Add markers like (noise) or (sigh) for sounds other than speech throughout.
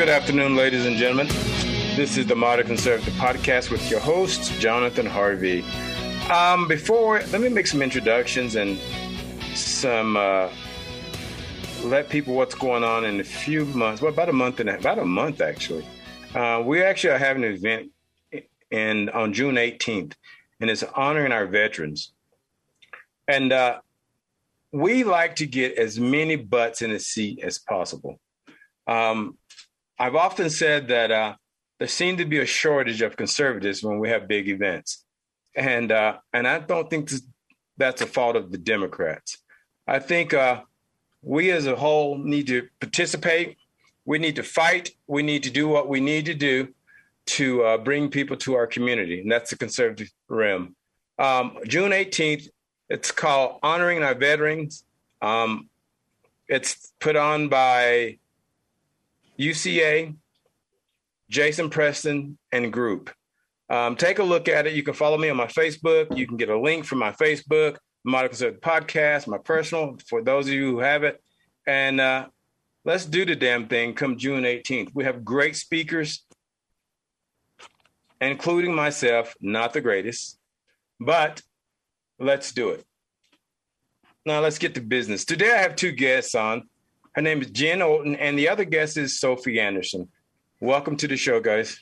Good afternoon, ladies and gentlemen. This is the Modern Conservative Podcast with your host, Jonathan Harvey. Um, before, let me make some introductions and some uh, let people what's going on in a few months. Well, about a month and a, about a month actually. Uh, we actually are having an event in on June 18th, and it's honoring our veterans. And uh, we like to get as many butts in the seat as possible. Um, I've often said that uh, there seems to be a shortage of conservatives when we have big events, and uh, and I don't think that's a fault of the Democrats. I think uh, we as a whole need to participate. We need to fight. We need to do what we need to do to uh, bring people to our community, and that's the conservative realm. Um, June 18th, it's called Honoring Our Veterans. Um, it's put on by UCA, Jason Preston, and Group. Um, take a look at it. You can follow me on my Facebook. You can get a link from my Facebook, Conservative Podcast, my personal, for those of you who have it. And uh, let's do the damn thing come June 18th. We have great speakers, including myself, not the greatest, but let's do it. Now let's get to business. Today I have two guests on. Her name is Jenn Orten, and the other guest is Sophie Anderson. Welcome to the show, guys.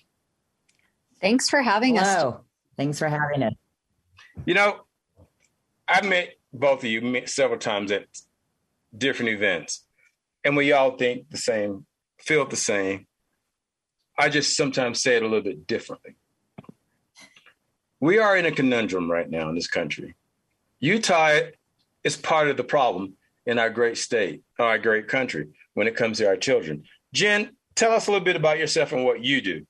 Thanks for having Hello. us. Thanks for having us. You know, I've met both of you several times at different events, and we all think the same, feel the same. I just sometimes say it a little bit differently. We are in a conundrum right now in this country. Utah is part of the problem in our great state, our great country, when it comes to our children. Jen, tell us a little bit about yourself and what you do.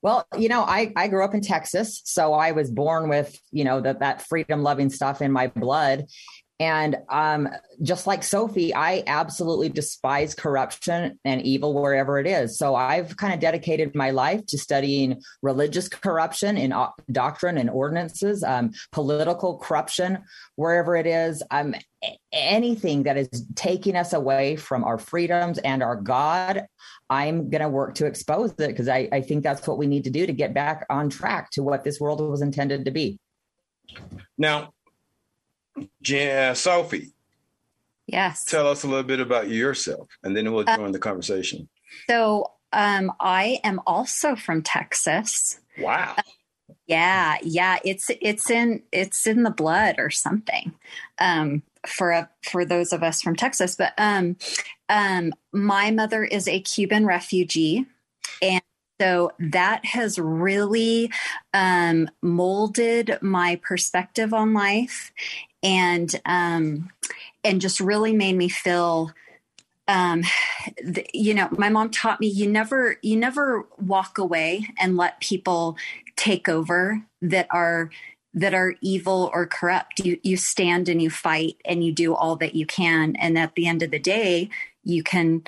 Well, you know, I, I grew up in Texas, so I was born with, you know, that that freedom loving stuff in my blood. And um, just like Sophie, I absolutely despise corruption and evil wherever it is. So I've kind of dedicated my life to studying religious corruption in doctrine and ordinances, um, political corruption wherever it is, um, anything that is taking us away from our freedoms and our God. I'm going to work to expose it because I, I think that's what we need to do to get back on track to what this world was intended to be. Now, Jan, Sophie. Yes. Tell us a little bit about yourself, and then we'll uh, join uh, the conversation. So, um, I am also from Texas. Wow. Uh, yeah, yeah. It's it's in it's in the blood or something. Um, for a, for those of us from Texas, but um, um, my mother is a Cuban refugee, and so that has really um, molded my perspective on life and um, and just really made me feel um, the, you know my mom taught me you never you never walk away and let people take over that are that are evil or corrupt. You you stand and you fight and you do all that you can. And at the end of the day you can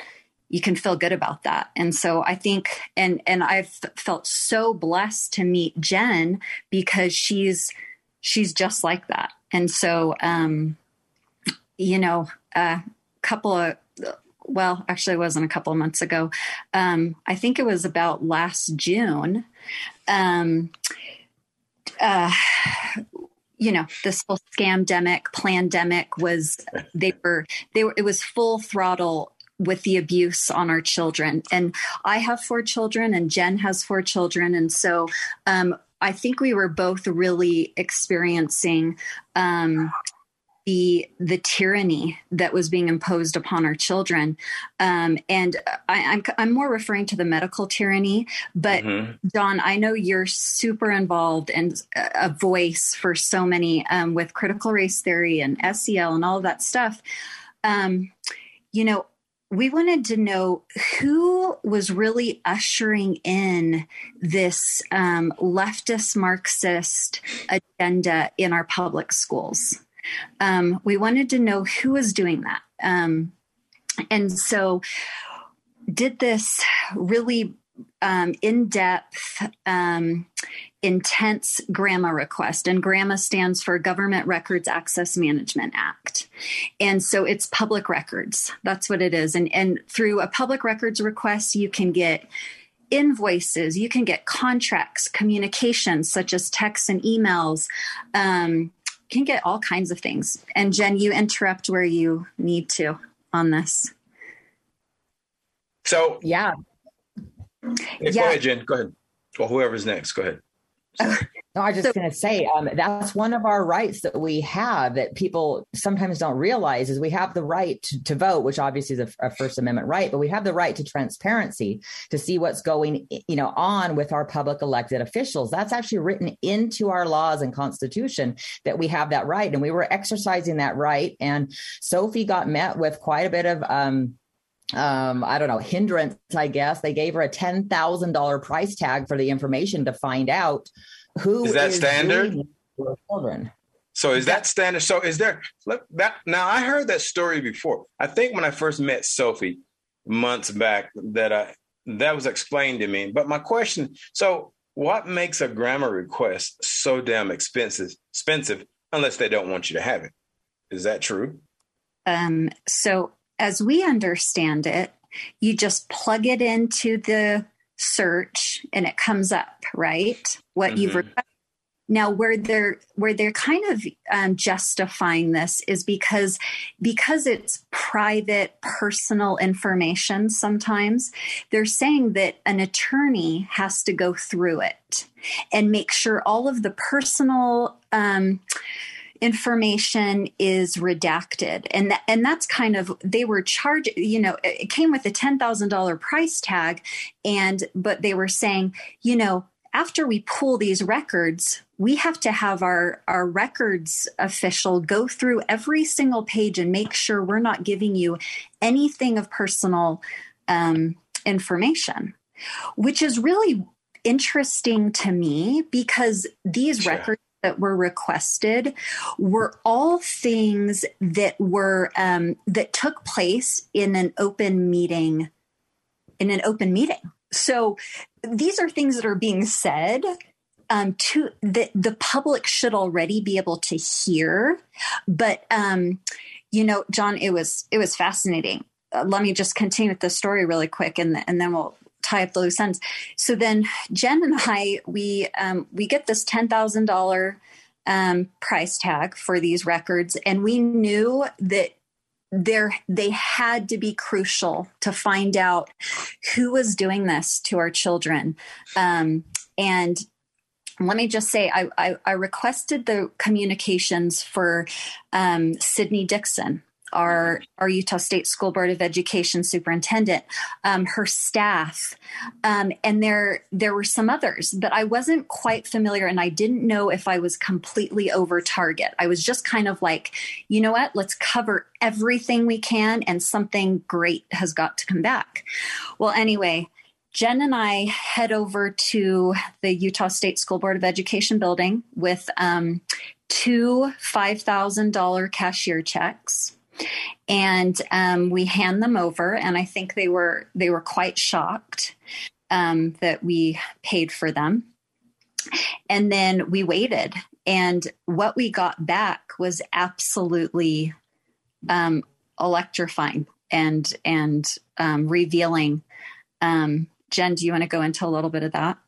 you can feel good about that and so i think and and i've felt so blessed to meet jen because she's she's just like that and so, um, you know, a couple of, well, actually, it wasn't a couple of months ago. Um, I think it was about last June. Um, uh, you know, this whole scamdemic, pandemic was, they were, they were, it was full throttle with the abuse on our children. And I have four children, and Jen has four children. And so, um, I think we were both really experiencing um, the the tyranny that was being imposed upon our children, um, and I, am I'm, I'm more referring to the medical tyranny. But mm-hmm. John, I know you're super involved and a voice for so many um, with critical race theory and SEL and all of that stuff. Um, you know, we wanted to know who was really ushering in this um, leftist Marxist agenda in our public schools. Um, we wanted to know who was doing that. Um, and so, did this really um, in depth um, intense GRAMA request, and GRAMA stands for Government Records Access Management Act. And so it's public records. That's what it is. And, and through a public records request, you can get invoices, you can get contracts, communications such as texts and emails. Um, can get all kinds of things. And Jen, you interrupt where you need to on this. So yeah, yeah. Go ahead, Jen. Go ahead. Or whoever's next. Go ahead. (laughs) No, I was just so, going to say um, that's one of our rights that we have that people sometimes don't realize is we have the right to, to vote, which obviously is a, a, First Amendment right, but we have the right to transparency to see what's going, you know, on with our public elected officials. That's actually written into our laws and Constitution that we have that right, and we were exercising that right. And Sophie got met with quite a bit of. Um, um, I don't know, hindrance, I guess. They gave her a $10,000 price tag for the information to find out who is that is standard for children. So is that standard? So is there that now? I heard that story before. I think when I first met Sophie months back, that I that was explained to me. But my question: so what makes a GRAMA request so damn expensive? Expensive unless they don't want you to have it. Is that true? Um, so as we understand it, you just plug it into the search and it comes up, right? What mm-hmm. you've now where they're where they're kind of um, justifying this is because because it's private personal information sometimes they're saying that an attorney has to go through it and make sure all of the personal um, information is redacted and that, and that's kind of they were charged you know it came with a $10,000 price tag and but they were saying you know after we pull these records we have to have our our records official go through every single page and make sure we're not giving you anything of personal um, information which is really interesting to me because these sure. records that were requested were all things that were um, that took place in an open meeting in an open meeting. So these are things that are being said um, to that the public should already be able to hear. But um, you know john it was it was fascinating. Uh, let me just continue with the story really quick and, and then we'll tie up the loose ends. So then Jen and I, we um, we get this ten thousand um, price tag for these records, and we knew that there they had to be crucial to find out who was doing this to our children. Um, and let me just say, I, I, I, requested the communications for um, Sydnee Dickson, our our Utah State School Board of Education superintendent, um, her staff, um, and there there were some others, but I wasn't quite familiar, and I didn't know if I was completely over target. I was just kind of like, you know what? Let's cover everything we can, and something great has got to come back. Well, anyway. Jen and I head over to the Utah State School Board of Education building with um, two $5,000 cashier checks and um, we hand them over and i think they were they were quite shocked um, that we paid for them. And then we waited and what we got back was absolutely um, electrifying and and um, revealing. Um, jen do you want to go into a little bit of that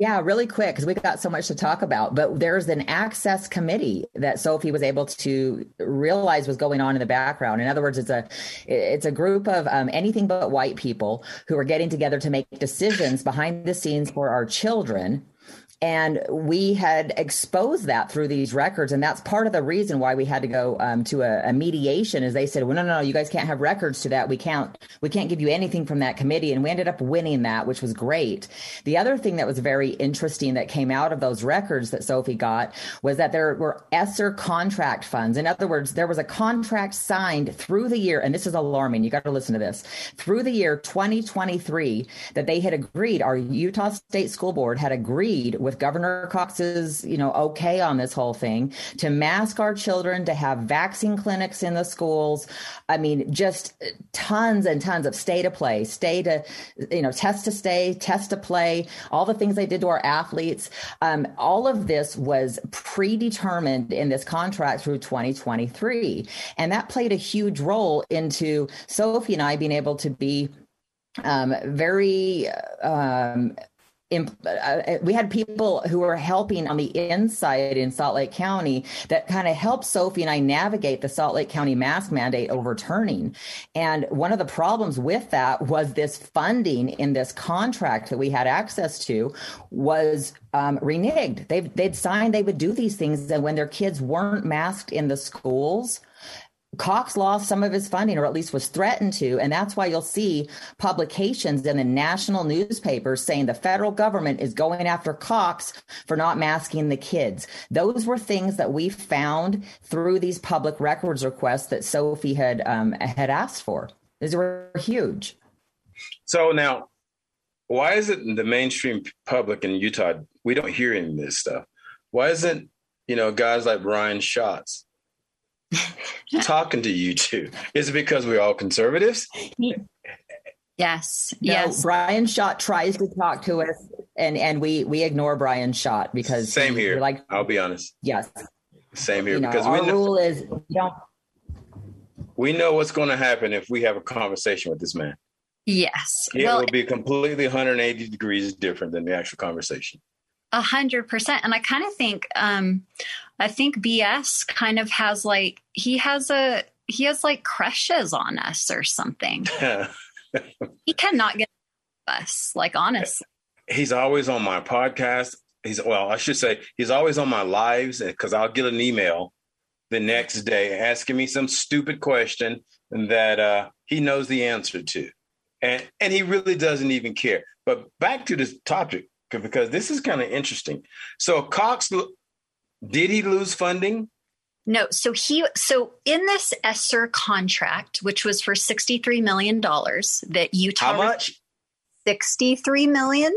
yeah, really quick because we got so much to talk about. But there's an access committee that Sophie was able to realize was going on in the background. In other words, it's a it's a group of um, anything but white people who are getting together to make decisions behind the scenes for our children and we had exposed that through these records and that's part of the reason why we had to go um, to a, a, mediation is they said well no, no no you guys can't have records to that. We can't we can't give you anything from that committee. And we ended up winning that which was great. The other thing that was very interesting that came out of those records that sophie got was that there were ESSER contract funds. In other words there was a contract signed through the year and this is alarming. You got to listen to this. Through the year 2023 that they had agreed our utah state school board had agreed with with Governor Cox's, you know, okay on this whole thing, to mask our children, to have vaccine clinics in the schools. I mean, just tons and tons of stay to play, stay to, you know, test to stay, test to play, all the things they did to our athletes. Um, all of this was predetermined in this contract through 2023. And that played a huge role into Sophie and I being able to be um, very um, uh, we had people who were helping on the inside in Salt Lake County that kind of helped Sophie and I navigate the Salt Lake County mask mandate overturning. And one of the problems with that was this funding in this contract that we had access to was um, reneged. They they'd signed they would do these things, and when their kids weren't masked in the schools, Cox lost some of his funding, or at least was threatened to. And that's why you'll see publications in the national newspapers saying the federal government is going after Cox for not masking the kids. Those were things that we found through these public records requests that Sophie had um, had asked for. These were huge. So now, why is it the mainstream public in Utah we don't hear any of this stuff? Why isn't you know guys like Bryan Schott? (laughs) talking to you two? Is it because we're all conservatives? Yes. No, yes. Bryan Schott tries to talk to us and and we we ignore Bryan Schott because same here. Like I'll be honest. Yes. Same here you because know, we our know, rule is don't we know what's going to happen if we have a conversation with this man. Yes. It well, will be completely 180 degrees different than the actual conversation. A hundred percent. And I kind of think, um, I think BS kind of has like, he has a, he has like crushes on us or something. (laughs) he cannot get us, like, honestly. He's always on my podcast. He's, well, I should say, he's always on my lives because I'll get an email the next day asking me some stupid question that uh, he knows the answer to. And, and he really doesn't even care. But back to this topic, because this is kind of interesting. So Cox, did he lose funding? No. So he so in this ESSER contract, which was for sixty three million dollars, that Utah how much? $63 million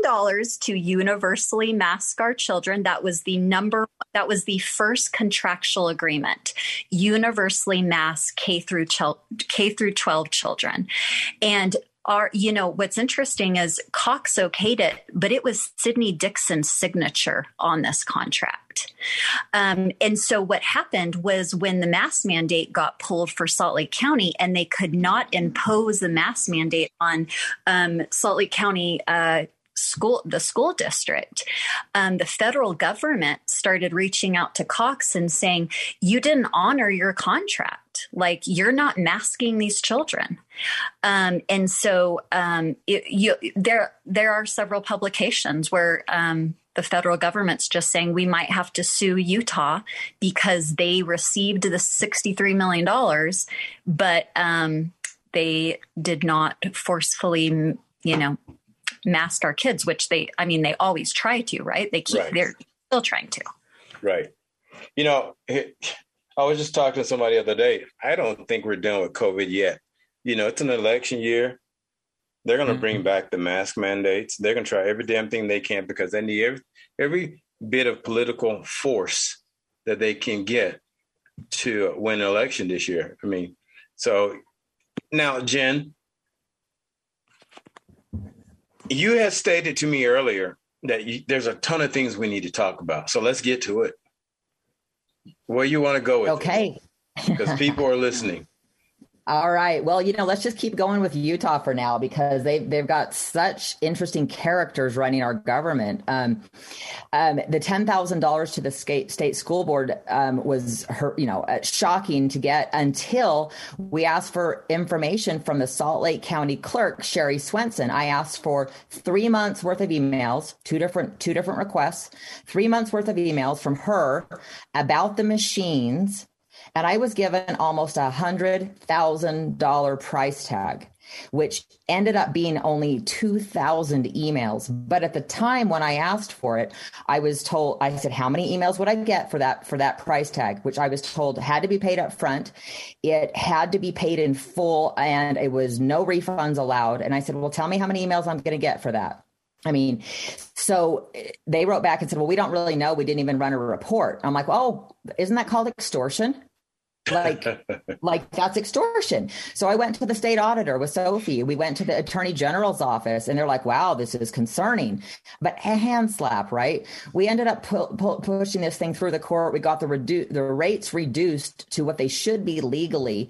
to universally mask our children. That was the number, that was the first contractual agreement, universally mask K through, K through 12 children. And are, you know, what's interesting is Cox okayed it, but it was Sydnee Dickson's signature on this contract. Um, and so what happened was when the mask mandate got pulled for Salt Lake County and they could not impose the mask mandate on um, Salt Lake County uh, school the school district um, the federal government started reaching out to cox and saying you didn't honor your contract like you're not masking these children um, and so um, it, you, there there are several publications where um, the federal government's just saying we might have to sue Utah because they received the $63 million, but um, they did not forcefully, you know, mask our kids, which they, I mean, they always try to, right? They keep, right. they're still trying to. Right. You know, I was just talking to somebody the other day. I don't think we're done with COVID yet. You know, it's an election year. They're going to mm-hmm. bring back the mask mandates. They're going to try every damn thing they can because they need every, every bit of political force that they can get to win an election this year. I mean, so now, Jen, you had stated to me earlier that you, there's a ton of things we need to talk about. So let's get to it. Where you want to go with okay. Because people are listening. All right. Well, you know, let's just keep going with Utah for now because they they've got such interesting characters running our government. Um, um, the ten thousand dollars to the state state school board um, was her, you know, uh, shocking to get until we asked for information from the Salt Lake County clerk Sherrie Swensen. I asked for three months worth of emails, two different two different requests, three months worth of emails from her about the machines and I was given almost a hundred thousand dollar price tag, which ended up being only 2000 emails. But at the time when I asked for it, I was told, I said, how many emails would I get for that, for that price tag, which I was told had to be paid up front. It had to be paid in full and it was no refunds allowed. And I said, well, tell me how many emails I'm going to get for that. I mean, so eh, they wrote back and said, well, we don't really know. We didn't even run a report. I'm like, oh, isn't that called extortion? Like (laughs) like that's extortion. So i went to the state auditor with sophie. We went to the attorney general's office and they're like wow this is concerning. But a hand slap right? We ended up pu- pu- pushing this thing through the court. We got the redu- the rates reduced to what they should be legally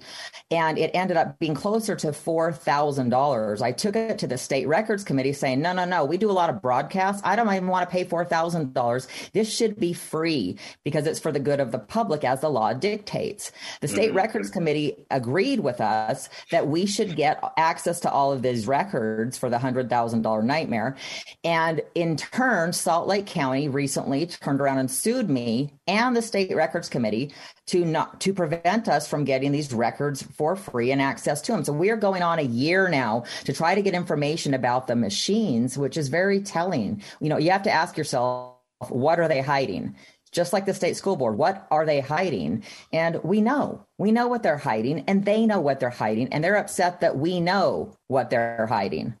and it ended up being closer to $4000 i took it to the state records committee saying no no no we do a lot of broadcasts. I don't even want to pay $4000 this should be free because it's for the good of the public as the law dictates the state mm-hmm. records committee agreed with us that we should get access to all of these records for the $100,000 nightmare. And in turn, Salt Lake County recently turned around and sued me and the state records committee to not to prevent us from getting these records for free and access to them. So we are going on a year now to try to get information about the machines, which is very telling. You know, you have to ask yourself, what are they hiding? Just like the state school board. What are they hiding? And we know, we know what they're hiding, and they know what they're hiding, and they're upset that we know what they're hiding.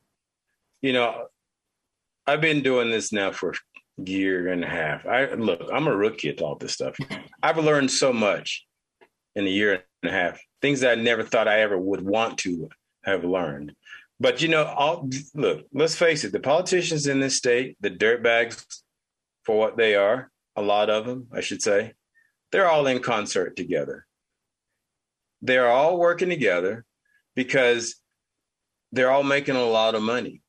You know, I've been doing this now for a year and a half. I look, I'm a rookie at all this stuff. I've learned so much in a year and a half, things that I never thought I ever would want to have learned. But you know, all, look, let's face it, the politicians in this state, the dirtbags for what they are, a lot of them, I should say, they're all in concert together. They're all working together because they're all making a lot of money.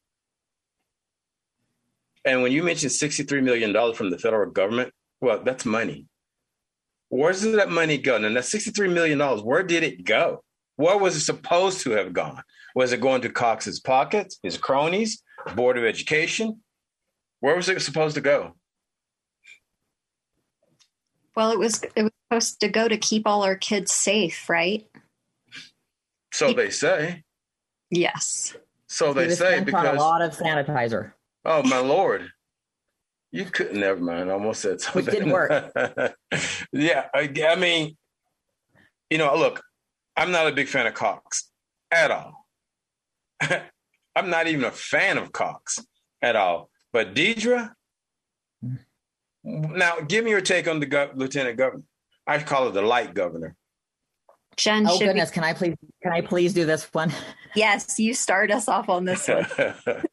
And when you mention $63 million from the federal government, well, that's money. Where's that money go? And that $63 million, where did it go? Where was it supposed to have gone? Was it going to Cox's pockets, his cronies, Board of Education? Where was it supposed to go? Well, it was it was supposed to go to keep all our kids safe, right? So they say. Yes. So they say because a lot of sanitizer. Oh my lord! You couldn't. Never mind. I almost said something. Which didn't work. (laughs) yeah, I, I mean, you know, look, I'm not a big fan of Cox at all. (laughs) I'm not even a fan of Cox at all. But Deidre, now, give me your take on the go- lieutenant governor. I call it the light governor. Jen, oh goodness, can I please can I please do this one? (laughs) Yes, you start us off on this one. (laughs)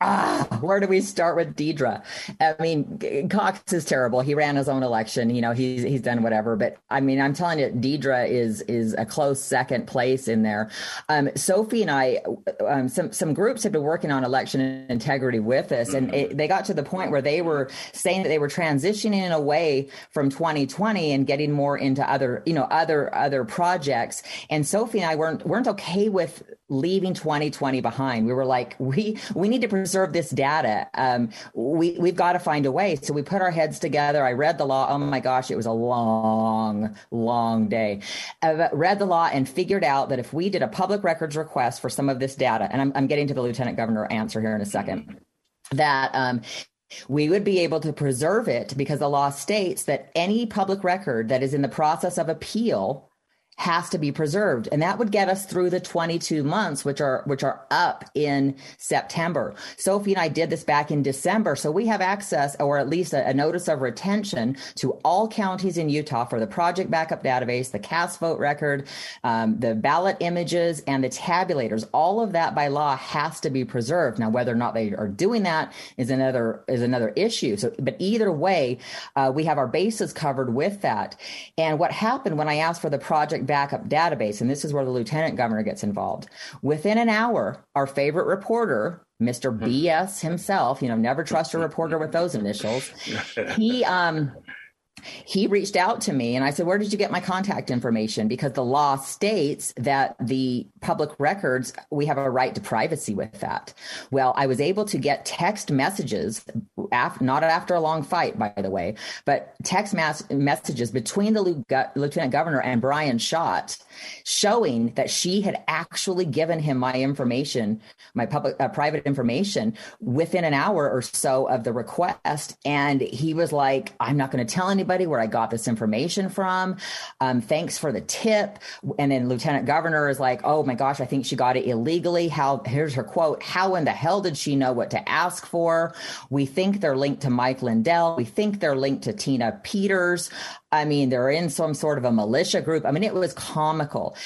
ah, where do we start with Deidre? I mean, Cox is terrible. He ran his own election. You know, he's he's done whatever. But I mean, I'm telling you, Deidre is is a close second place in there. Um, Sophie and I, um, some some groups have been working on election integrity with us, and mm-hmm. it, they got to the point where they were saying that they were transitioning away from 2020 and getting more into other you know other other projects. And Sophie and I weren't weren't okay with leaving 2020 behind. We were like, we we need to preserve this data. Um, we we've got to find a way. So we put our heads together. I read the law. Oh my gosh, it was a long, long day. I read the law and figured out that if we did a public records request for some of this data, and I'm, I'm getting to the lieutenant governor answer here in a second, that um, we would be able to preserve it because the law states that any public record that is in the process of appeal has to be preserved and that would get us through the 22 months which are which are up in September. Sophie and I did this back in December so we have access or at least a, a, notice of retention to all counties in Utah for the project backup database, the cast vote record, um, the ballot images and the tabulators. All of that by law has to be preserved. Now whether or not they are doing that is another is another issue. So but either way uh, we have our bases covered with that. And what happened when I asked for the project backup database, and this is where the lieutenant governor gets involved. Within an hour, our favorite reporter, Mr. Hmm. BS himself, you know, never trust a reporter with those initials. (laughs) He um he reached out to me and I said, Where did you get my contact information? Because the law states that the public records, we have a right to privacy with that. Well, I was able to get text messages not after a long fight, by the way, but text mass messages between the lieutenant governor and Bryan Schott showing that she had actually given him my information, my public, uh, private information within an hour or so of the request. And he was like, I'm not going to tell anybody where I got this information from. Um, thanks for the tip. And then Lieutenant Governor is like, oh my gosh, I think she got it illegally. How, here's her quote. How in the hell did she know what to ask for? We think they're linked to Mike Lindell. We think they're linked to Tina Peters. I mean, they're in some sort of a militia group. I mean, it was comical.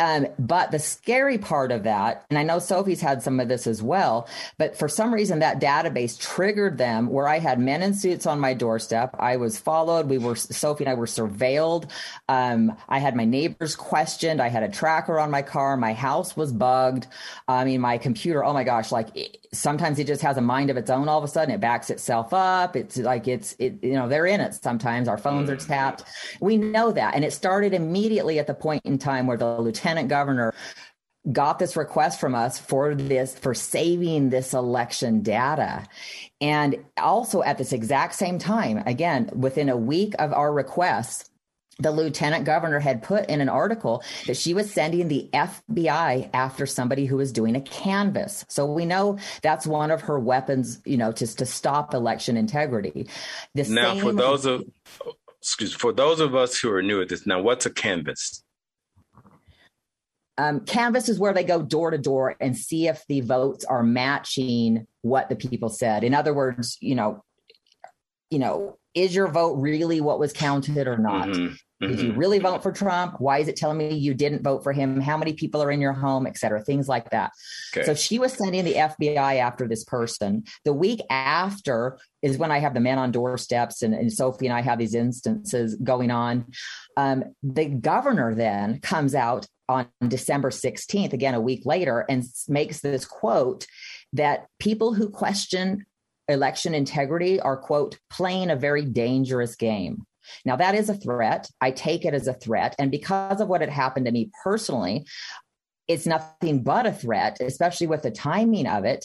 Um, but the scary part of that, and I know Sophie's had some of this as well, but for some reason that database triggered them where I had men in suits on my doorstep. I was followed. We were, Sophie and I were surveilled. Um, I had my neighbors questioned. I had a tracker on my car. My house was bugged. I mean, my computer, oh my gosh, like it, sometimes it just has a mind of its own all of a sudden. It backs itself up. It's like it's, it, you know, they're in it sometimes. Our phones are mm. tapped. We know that. And it started immediately at the point in time where the lieutenant lieutenant governor got this request from us for this for saving this election data and also at this exact same time again within a week of our requests the lieutenant governor had put in an article that she was sending the FBI after somebody who was doing a canvass. So we know that's one of her weapons, you know, just to stop election integrity. The now, for those of excuse for those of us who are new at this, now what's a canvass? Um, Canvass is where they go door to door and see if the votes are matching what the people said. In other words, you know, you know, is your vote really what was counted or not? Mm-hmm. Did you mm-hmm. really vote for Trump? Why is it telling me you didn't vote for him? How many people are in your home, et cetera, things like that. Okay. So she was sending the FBI after this person. The week after is when I have the men on doorsteps, and, and Sophie and I have these instances going on. Um, the governor then comes out on December 16th, again, a week later, and makes this quote that people who question election integrity are, quote, playing a very dangerous game. Now, that is a threat. I take it as a threat. And because of what had happened to me personally, it's nothing but a threat, especially with the timing of it.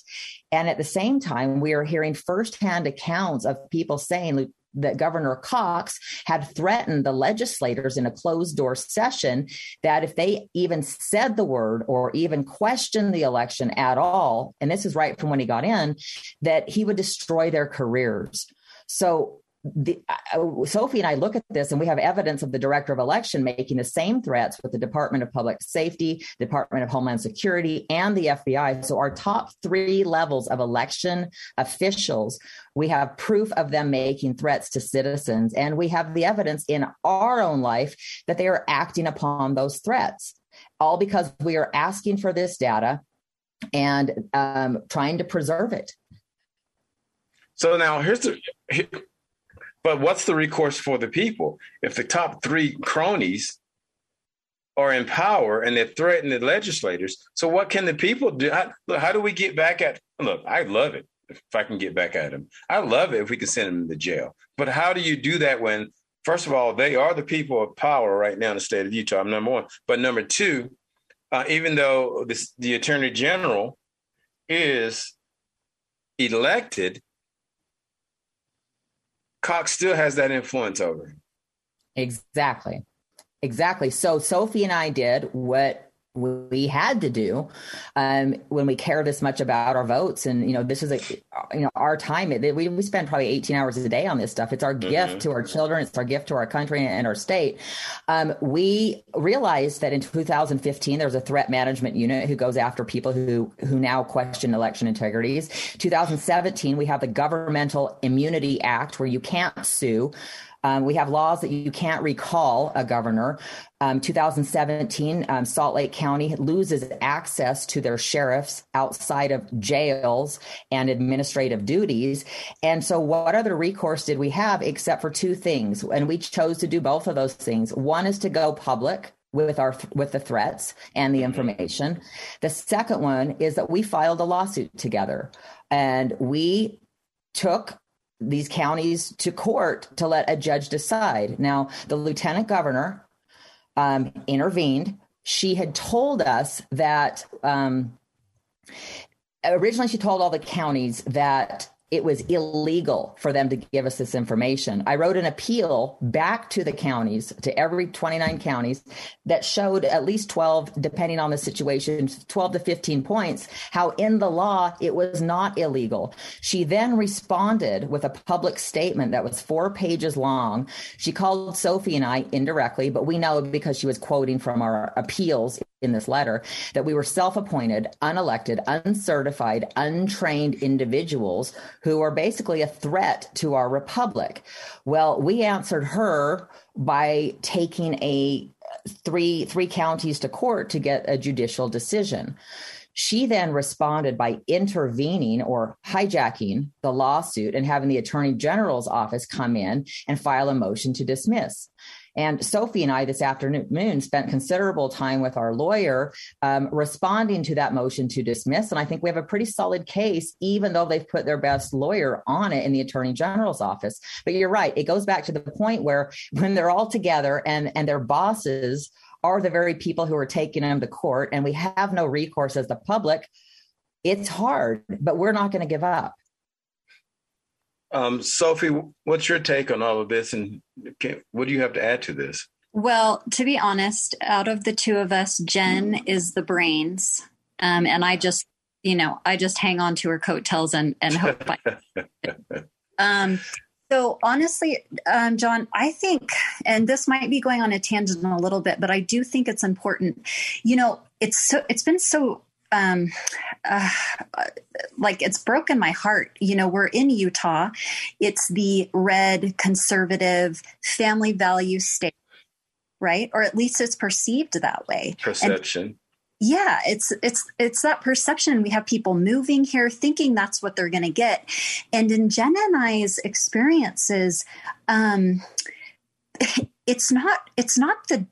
And at the same time, we are hearing firsthand accounts of people saying, that Governor Cox had threatened the legislators in a closed door session that if they even said the word or even questioned the election at all, and this is right from when he got in, that he would destroy their careers. So the, uh, Sophie and I look at this and we have evidence of the director of election making the same threats with the Department of Public Safety, Department of Homeland Security, and the FBI. So our top three levels of election officials, we have proof of them making threats to citizens, and we have the evidence in our own life that they are acting upon those threats. All because we are asking for this data and um, trying to preserve it. So now here's the but what's the recourse for the people? If the top three cronies are in power and they're threatening the legislators, so what can the people do? How, how do we get back at? Look, I love it if I can get back at them. I love it if we can send them to jail. But how do you do that when, first of all, they are the people of power right now in the state of Utah? Number one, but number two, uh, even though this, the attorney general is elected, Cox still has that influence over. Exactly. Exactly. So Sophie and I did what we had to do um, when we care this much about our votes. And you know, this is a you know our time. We we spend probably 18 hours a day on this stuff. It's our mm-hmm. gift to our children. It's our gift to our country and our state. Um, we realized that in 2015 there was a threat management unit who goes after people who who now question election integrities. 2017 we have the Governmental Immunity Act where you can't sue. Um, we have laws that you can't recall a governor. Um, 2017, um, Salt Lake County loses access to their sheriffs outside of jails and administrative duties. And so, what other recourse did we have except for two things? And we chose to do both of those things. One is to go public with our with the threats and the mm-hmm. information. The second one is that we filed a lawsuit together and we took these counties to court to let a judge decide. Now, the lieutenant governor um, intervened. She had told us that um, originally she told all the counties that it was illegal for them to give us this information. I wrote an appeal back to the counties, to every 29 counties, that showed at least 12, depending on the situation, 12 to 15 points, how in the law it was not illegal. She then responded with a public statement that was four pages long. She called Sophie and I indirectly, but we know because she was quoting from our appeals in this letter that we were self appointed, unelected, uncertified, untrained individuals who are basically a threat to our republic. Well, we answered her by taking a three three counties to court to get a judicial decision. She then responded by intervening or hijacking the lawsuit and having the attorney general's office come in and file a motion to dismiss. And Sophie and I this afternoon spent considerable time with our lawyer um, responding to that motion to dismiss. And I think we have a pretty solid case, even though they've put their best lawyer on it in the attorney general's office. But you're right. It goes back to the point where when they're all together and, and their bosses are the very people who are taking them to court and we have no recourse as the public, it's hard, but we're not going to give up. Um, Sophie, what's your take on all of this, and can, what do you have to add to this? Well, to be honest, out of the two of us, Jen is the brains, um, and I just, you know, I just hang on to her coattails and and hope. I, (laughs) um, so honestly, um, John, I think, and this might be going on a tangent a little bit, but I do think it's important. You know, it's so it's been so um, uh, like it's broken my heart. You know, we're in Utah. It's the red conservative family value state, right? Or at least it's perceived that way. Perception. And, yeah, it's it's it's that perception. We have people moving here thinking that's what they're going to get, and in Jen and I's experiences, um, (laughs) it's not it's not the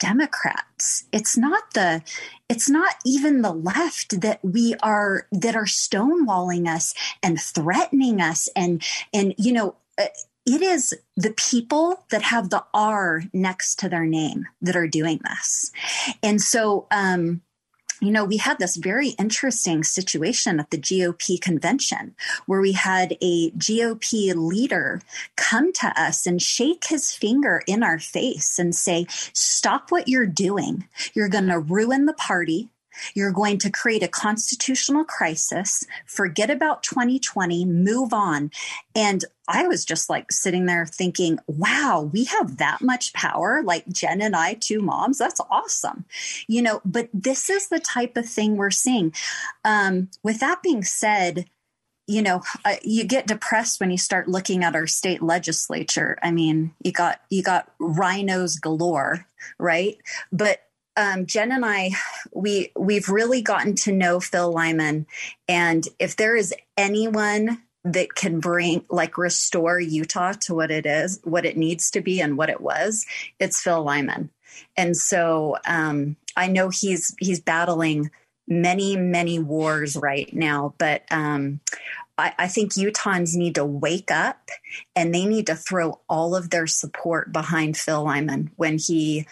Democrats. It's not the it's not even the left that we are that are stonewalling us and threatening us and and you know uh, it is the people that have the R next to their name that are doing this. And so um you know, we had this very interesting situation at the GOP convention where we had a GOP leader come to us and shake his finger in our face and say, Stop what you're doing. You're going to ruin the party. You're going to create a constitutional crisis, forget about 2020, move on. And I was just like sitting there thinking, wow, we have that much power. Like Jen and I, two moms, that's awesome. You know, but this is the type of thing we're seeing. Um, with that being said, you know uh, you get depressed when you start looking at our state legislature i mean you got you got RINOs galore right but um, Jen and I, we we've really gotten to know Phil Lyman, and if there is anyone that can bring like restore Utah to what it is, what it needs to be, and what it was, it's Phil Lyman. And so um, I know he's he's battling many many wars right now, but um, I, I think Utahns need to wake up and they need to throw all of their support behind Phil Lyman when he,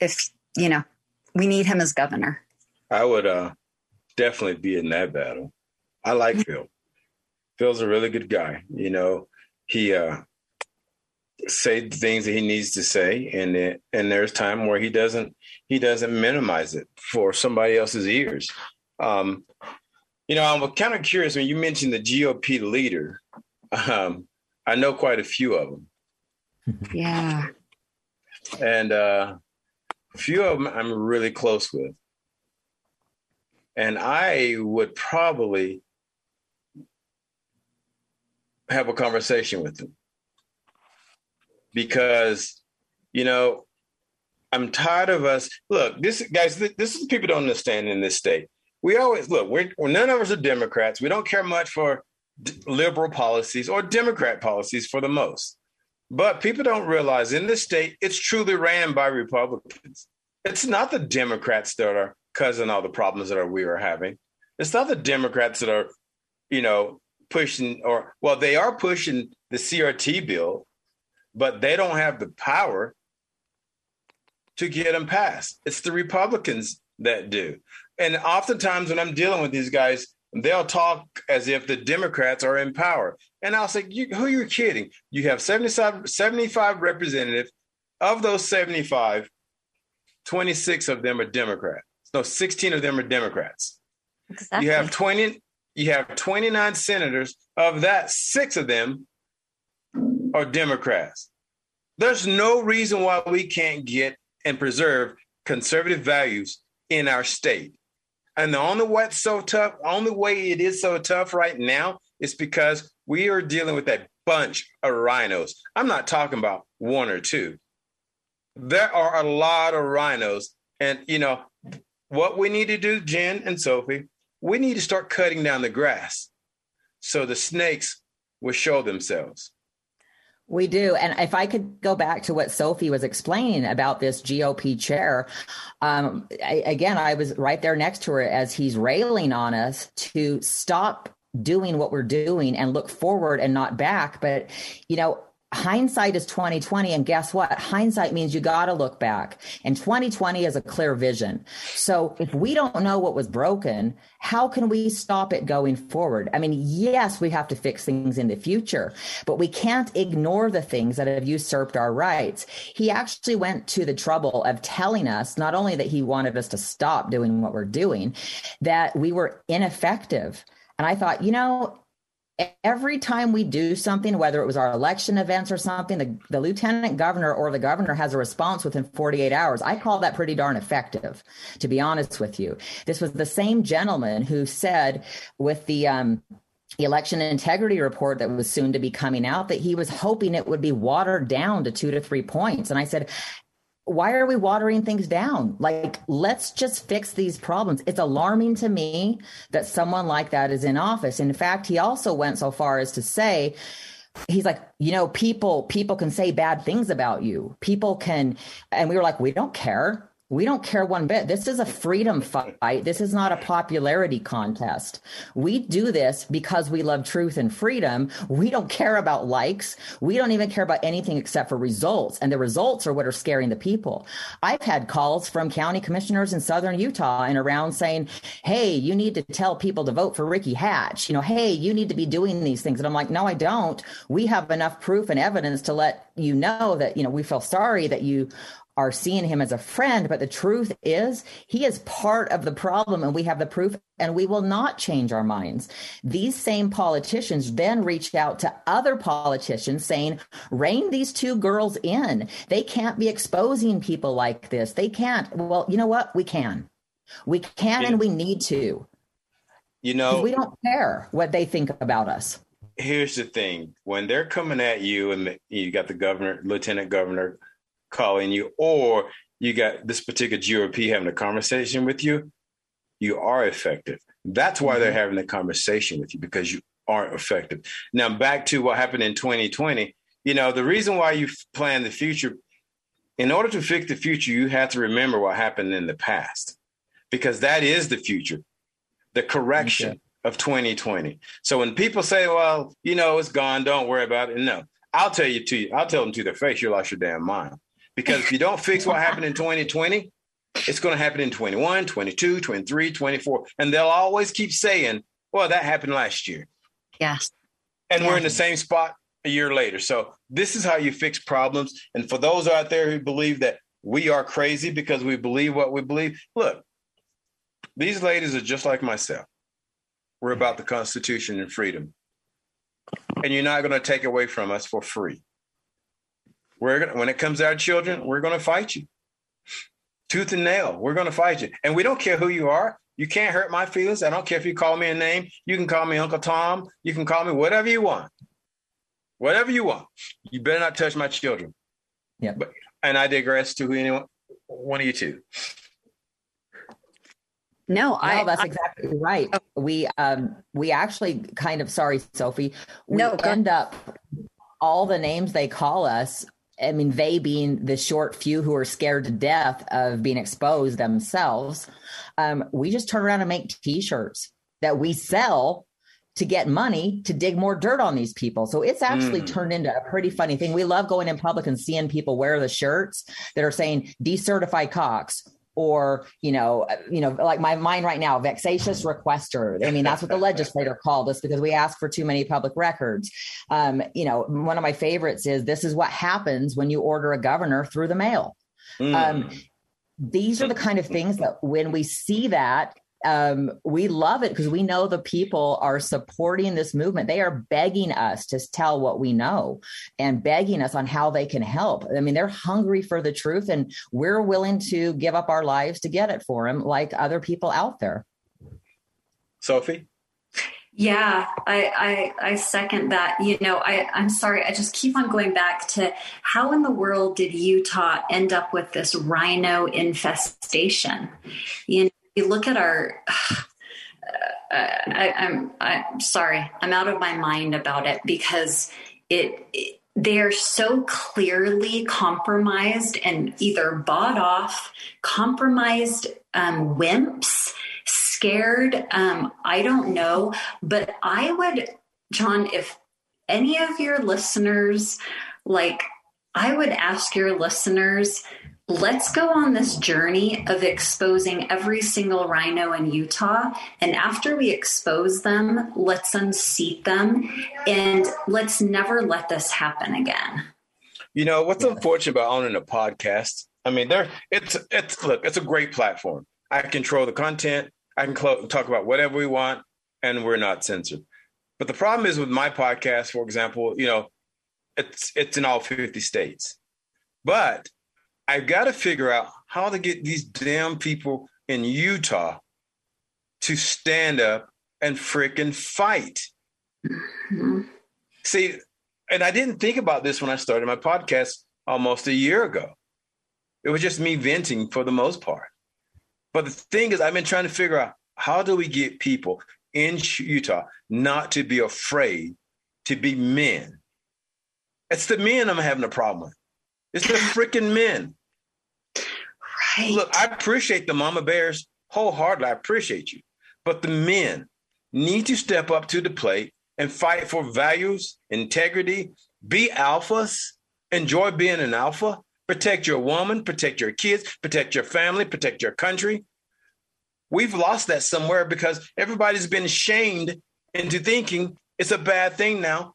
if you know, we need him as governor. I would uh, definitely be in that battle. I like mm-hmm. Phil. Phil's a really good guy. You know, he uh, say the things that he needs to say, and it, and there's time where he doesn't he doesn't minimize it for somebody else's ears. Um, you know, I'm kind of curious when you mentioned the GOP leader. Um, I know quite a few of them. Yeah. And uh, a few of them I'm really close with. And I would probably have a conversation with them because, you know, I'm tired of us. Look, this guys, this is people don't understand in this state. We always look. We're, none of us are Democrats. We don't care much for d- liberal policies or Democrat policies for the most. But people don't realize in this state, it's truly ran by Republicans. It's not the Democrats that are causing all the problems that are, we are having. It's not the Democrats that are, you know, pushing or well, they are pushing the CRT bill, but they don't have the power to get them passed. It's the Republicans that do. And oftentimes when I'm dealing with these guys, they'll talk as if the Democrats are in power. And I'll say, you, who are you kidding? You have 75, 75 representatives. Of those 75, 26 of them are Democrats. No, 16 of them are Democrats. Exactly. You have 20, you have 29 senators. Of that, six of them are Democrats. There's no reason why we can't get and preserve conservative values in our state. And the only way so tough, only way it is so tough right now is because we are dealing with a bunch of RINOs. I'm not talking about one or two. There are a lot of RINOs. And you know, what we need to do, Jen and Sophie, we need to start cutting down the grass so the snakes will show themselves. We do. And if I could go back to what Sophie was explaining about this GOP chair, um, I, again, I was right there next to her as he's railing on us to stop doing what we're doing and look forward and not back. But, you know, hindsight is 2020 and guess what? Hindsight means you got to look back. And 2020 is a clear vision. So if we don't know what was broken how can we stop it going forward? I mean yes we have to fix things in the future but we can't ignore the things that have usurped our rights. He actually went to the trouble of telling us not only that he wanted us to stop doing what we're doing that we were ineffective and I thought, you know, every time we do something, whether it was our election events or something, the, the lieutenant governor or the governor has a response within 48 hours. I call that pretty darn effective, to be honest with you. This was the same gentleman who said with the, um, election integrity report that was soon to be coming out that he was hoping it would be watered down to two to three points. And I said, why are we watering things down? Like, let's just fix these problems. It's alarming to me that someone like that is in office. In fact, he also went so far as to say, he's like, you know, people people can say bad things about you. People can and we were like, we don't care. We don't care one bit. This is a freedom fight. This is not a popularity contest. We do this because we love truth and freedom. We don't care about likes. We don't even care about anything except for results. And the results are what are scaring the people. I've had calls from county commissioners in southern Utah and around saying, Hey, you need to tell people to vote for Ricky Hatch. You know, hey, you need to be doing these things. And I'm like, no, I don't. We have enough proof and evidence to let you know that, you know, we feel sorry that you are seeing him as a friend, but the truth is he is part of the problem and we have the proof and we will not change our minds. These same politicians then reached out to other politicians saying, rein these two girls in. They can't be exposing people like this. They can't. Well, you know what? We can. We can and we need to. You know, we don't care what they think about us. Here's the thing when they're coming at you and you got the governor, lieutenant governor, calling you, or you got this particular GOP having a conversation with you, you are effective. That's why they're mm-hmm. having a conversation with you because you aren't effective. Now, back to what happened in 2020. You know, the reason why you plan the future, in order to fix the future, you have to remember what happened in the past because that is the future, the correction okay. of 2020. So when people say, well, you know, it's gone, don't worry about it. No, I'll tell you to you, I'll tell them to their face, you lost your damn mind. Because if you don't fix what happened in 2020, it's going to happen in 21, 22, 23, 24. And they'll always keep saying, well, that happened last year. Yes. And we're in the same spot a year later. So this is how you fix problems. And for those out there who believe that we are crazy because we believe what we believe, look, these ladies are just like myself. We're about the Constitution and freedom. And you're not going to take away from us for free. We're gonna, when it comes to our children, we're going to fight you, tooth and nail. We're going to fight you, and we don't care who you are. You can't hurt my feelings. I don't care if you call me a name. You can call me Uncle Tom. You can call me whatever you want. Whatever you want. You better not touch my children. Yeah. But, and I digress to who anyone, one of you two. No, I, that's I, exactly right. We um we actually kind of sorry, Sophie. We no, end up all the names they call us I mean, they being the short few who are scared to death of being exposed themselves, um, we just turn around and make T-shirts that we sell to get money to dig more dirt on these people. So it's actually mm. turned into a pretty funny thing. We love going in public and seeing people wear the shirts that are saying decertify Cox or you know you know like my mind right now vexatious requester. I mean that's what the legislator (laughs) called us because we ask for too many public records. Um, you know one of my favorites is this is what happens when you order a governor through the mail. Mm. um, these are the kind of things that when we see that um, we love it because we know the people are supporting this movement. They are begging us to tell what we know and begging us on how they can help. I mean, they're hungry for the truth, and we're willing to give up our lives to get it for them, like other people out there. Sophie? Yeah, I, I, I second that. You know, I I'm sorry. I just keep on going back to how in the world did Utah end up with this RINO infestation? You you look at our (sighs) uh, I, am I'm, I'm sorry i'm out of my mind about it because it, it they're so clearly compromised and either bought off compromised um, wimps scared um, i don't know. But i would Jon if any of your listeners like i would ask your listeners let's go on this journey of exposing every single RINO in Utah. And after we expose them, let's unseat them and let's never let this happen again. You know, what's unfortunate about owning a podcast? I mean, there it's it's look, it's a great platform. I control the content. I can cl- talk about whatever we want, and we're not censored. But the problem is with my podcast, for example, you know, it's it's in all 50 states. But I've got to figure out how to get these damn people in Utah to stand up and freaking fight. Mm-hmm. See, and I didn't think about this when I started my podcast almost a year ago. It was just me venting for the most part. But the thing is, I've been trying to figure out how do we get people in Utah not to be afraid to be men? It's the men I'm having a problem with. It's the freaking men. Right. Look, I appreciate the mama bears wholeheartedly. I appreciate you. But the men need to step up to the plate and fight for values, integrity, be alphas, enjoy being an alpha, protect your woman, protect your kids, protect your family, protect your country. We've lost that somewhere because everybody's been shamed into thinking it's a bad thing now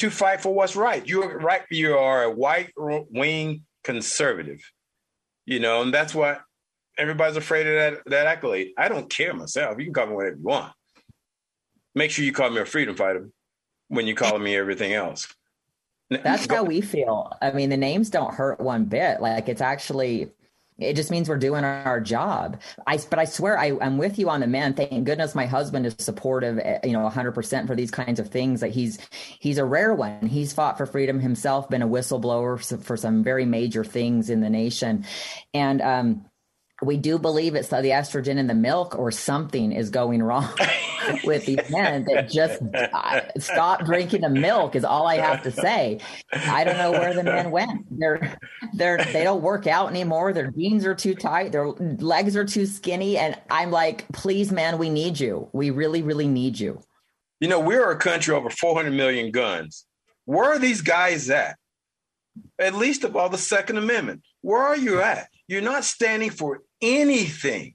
to fight for what's right. You're right. You are a white wing conservative, you know, and that's what everybody's afraid of that that accolade. I don't care myself. You can call me whatever you want. Make sure you call me a freedom fighter when you call me everything else. That's how we feel. I mean, the names don't hurt one bit. Like it's actually it just means we're doing our job. I, but I swear I, am with you on the men. Thank goodness my husband is supportive, eh, you know, 100% for these kinds of things. That he's he's a rare one. He's fought for freedom himself, been a whistleblower for some very major things in the nation, and um, we do believe it's the estrogen in the milk or something is going wrong (laughs) with these men that just stop drinking the milk is all I have to say. I don't know where the men went. They're they're they don't work out anymore. Their jeans are too tight. Their legs are too skinny. And I'm like, please, man, we need you. We really, really need you. You know, we're a country over 400 million guns. Where are these guys at? At least of all the Second Amendment. Where are you at? You're not standing for anything.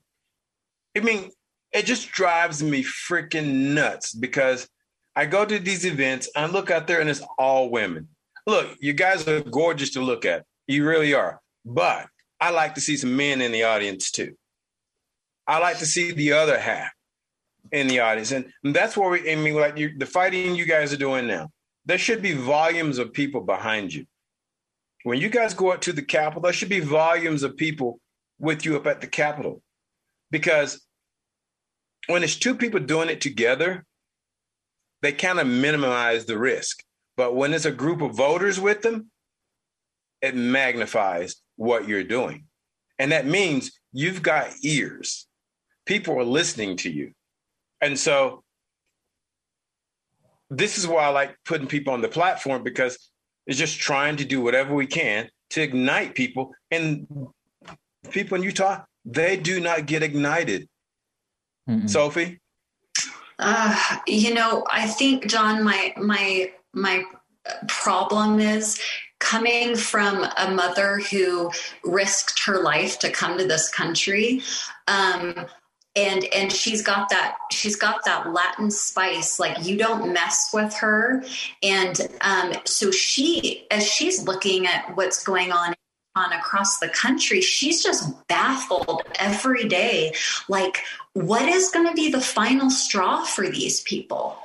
I mean, it just drives me freaking nuts because I go to these events, I look out there and it's all women. Look, you guys are gorgeous to look at. You really are. But I like to see some men in the audience too. I like to see the other half in the audience. And that's where we, I mean, like you, the fighting you guys are doing now, there should be volumes of people behind you. When you guys go up to the Capitol, there should be volumes of people with you up at the Capitol. Because when it's two people doing it together, they kind of minimize the risk. But when it's a group of voters with them, it magnifies what you're doing. And that means you've got ears. People are listening to you. And so this is why I like putting people on the platform because it's just trying to do whatever we can to ignite people. And people in Utah, they do not get ignited. Mm-hmm. Sophie? Uh, you know, I think, Jon, my my my problem is coming from a mother who risked her life to come to this country um, and and she's got that she's got that latin spice like you don't mess with her. And um, so she as she's looking at what's going on on across the country she's just baffled every day. Like what is going to be the final straw for these people?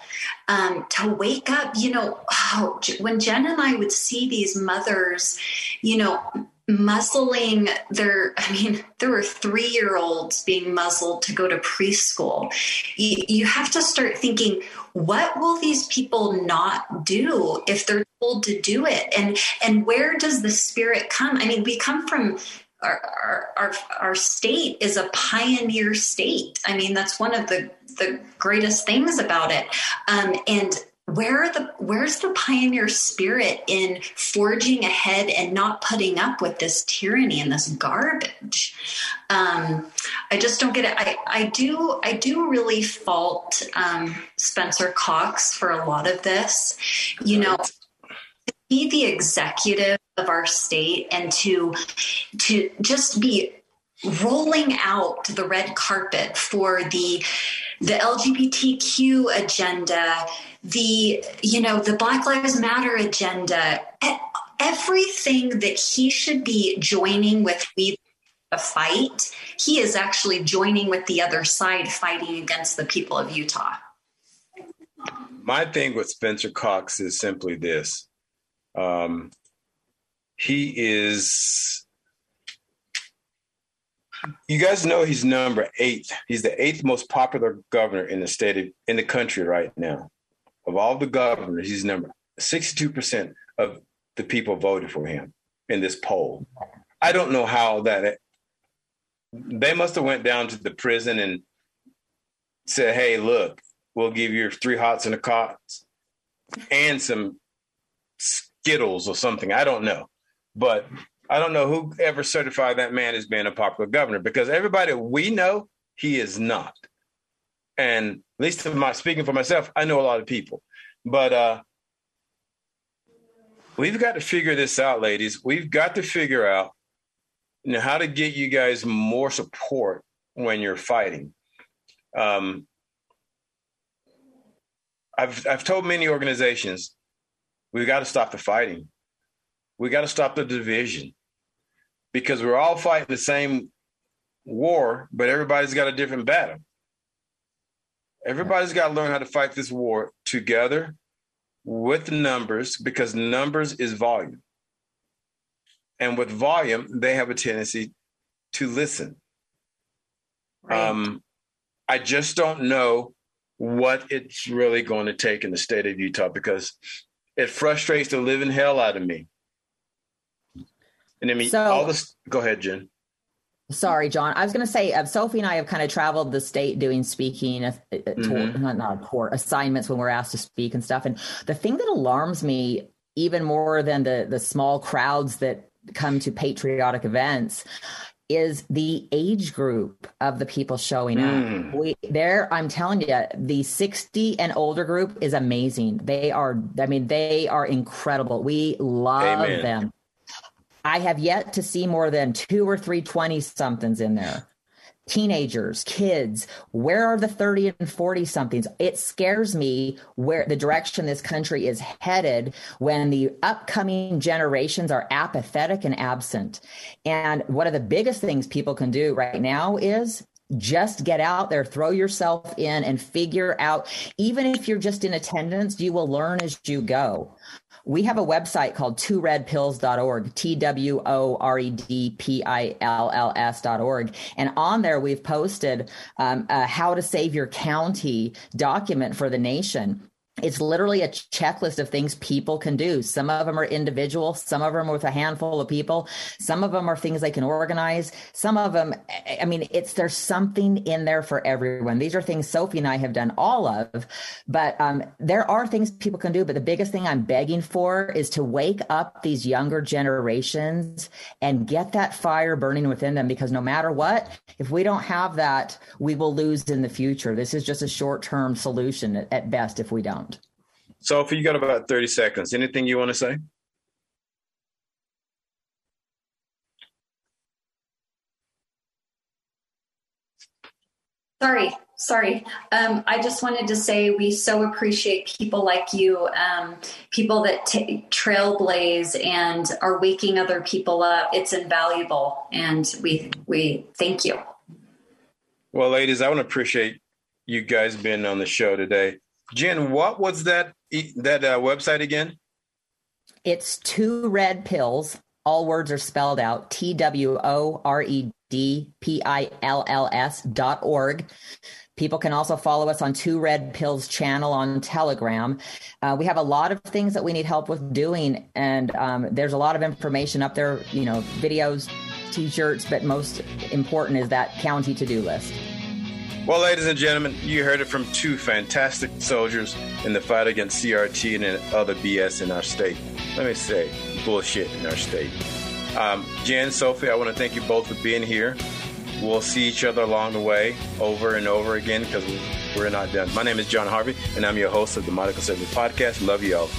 Um, to wake up you know oh, (sighs) when Jenn and i would see these mothers you know muzzling their i mean there were three year olds being muzzled to go to preschool you, you have to start thinking what will these people not do if they're told to do it and and where does the spirit come i mean we come from our, our, our state is a pioneer state. I mean, that's one of the, the greatest things about it. Um, and where the where's the pioneer spirit in forging ahead and not putting up with this tyranny and this garbage? Um, i just don't get it. I, I do i do really fault um, spencer cox for a lot of this. You know to be the executive of our state and to to just be rolling out the red carpet for the the LGBTQ agenda, the you know the Black Lives Matter agenda, everything that he should be joining with we a fight, he is actually joining with the other side fighting against the people of Utah. My thing with Spencer Cox is simply this. Um, he is you guys know he's number eight. He's the eighth most popular governor in the state of, in the country right now. Of all the governors, he's number 62% of the people voted for him in this poll. I don't know how that they must have went down to the prison and said, "Hey, look, we'll give you three hots and a cot and some Skittles or something." I don't know, but I don't know who ever certified that man as being a popular governor because everybody we know he is not. And at least to my speaking for myself, I know a lot of people. But uh we've got to figure this out, ladies. We've got to figure out you know how to get you guys more support when you're fighting. Um I've I've told many organizations we've got to stop the fighting. We've got to stop the division because we're all fighting the same war, but everybody's got a different battle. Everybody's got to learn how to fight this war together with numbers because numbers is volume. And with volume, they have a tendency to listen. Right. Um, I just don't know what it's really going to take in the state of Utah because it frustrates the living hell out of me and I mean, so, all this. Go ahead, Jenn. Sorry, Jon. I was going to say, uh, Sophie and I have kind of traveled the state doing speaking, uh, uh, mm-hmm. not, not tour, assignments when we're asked to speak and stuff. And the thing that alarms me even more than the the small crowds that come to patriotic events is the age group of the people showing mm. up. We there, I'm telling you, the 60 and older group is amazing. They are, I mean, they are incredible. We love Amen. them. I have yet to see more than two or three 20 somethings in there. Teenagers, kids, where are the 30 and 40 somethings? It scares me where the direction this country is headed when the upcoming generations are apathetic and absent. And one of the biggest things people can do right now is just get out there, throw yourself in and figure out, even if you're just in attendance, you will learn as you go we have a website called tworedpills.org, T W O R E D P I L L S.org. And on there, we've posted um, a how to save your county document for the nation it's literally a checklist of things people can do. Some of them are individual, some of them with a handful of people, some of them are things they can organize. Some of them, I mean, it's there's something in there for everyone. These are things Sophie and I have done all of, but um, there are things people can do. But the biggest thing I'm begging for is to wake up these younger generations and get that fire burning within them because no matter what, if we don't have that, we will lose in the future. This is just a short term solution at best if we don't. Sophie, you got about 30 seconds. Anything you want to say? Sorry, sorry. Um, I just wanted to say we so appreciate people like you, um, people that t- trailblaze and are waking other people up. It's invaluable, and we we thank you. Well, ladies, I want to appreciate you guys being on the show today. Jenn, what was that that uh, website again? It's two red pills. All words are spelled out. T W O R E D P I L L S dot org. People can also follow us on Two Red Pills channel on Telegram. Uh, we have a lot of things that we need help with doing, and um, there's a lot of information up there. You know, videos, T-shirts, but most important is that county to-do list. Well, ladies and gentlemen, you heard it from two fantastic soldiers in the fight against CRT and other BS in our state. Let me say, bullshit in our state. Um, Jenn, Sophie, I want to thank you both for being here. We'll see each other along the way over and over again because we're not done. My name is Jon Harvey, and I'm your host of the Modern Conservative Podcast. Love you all.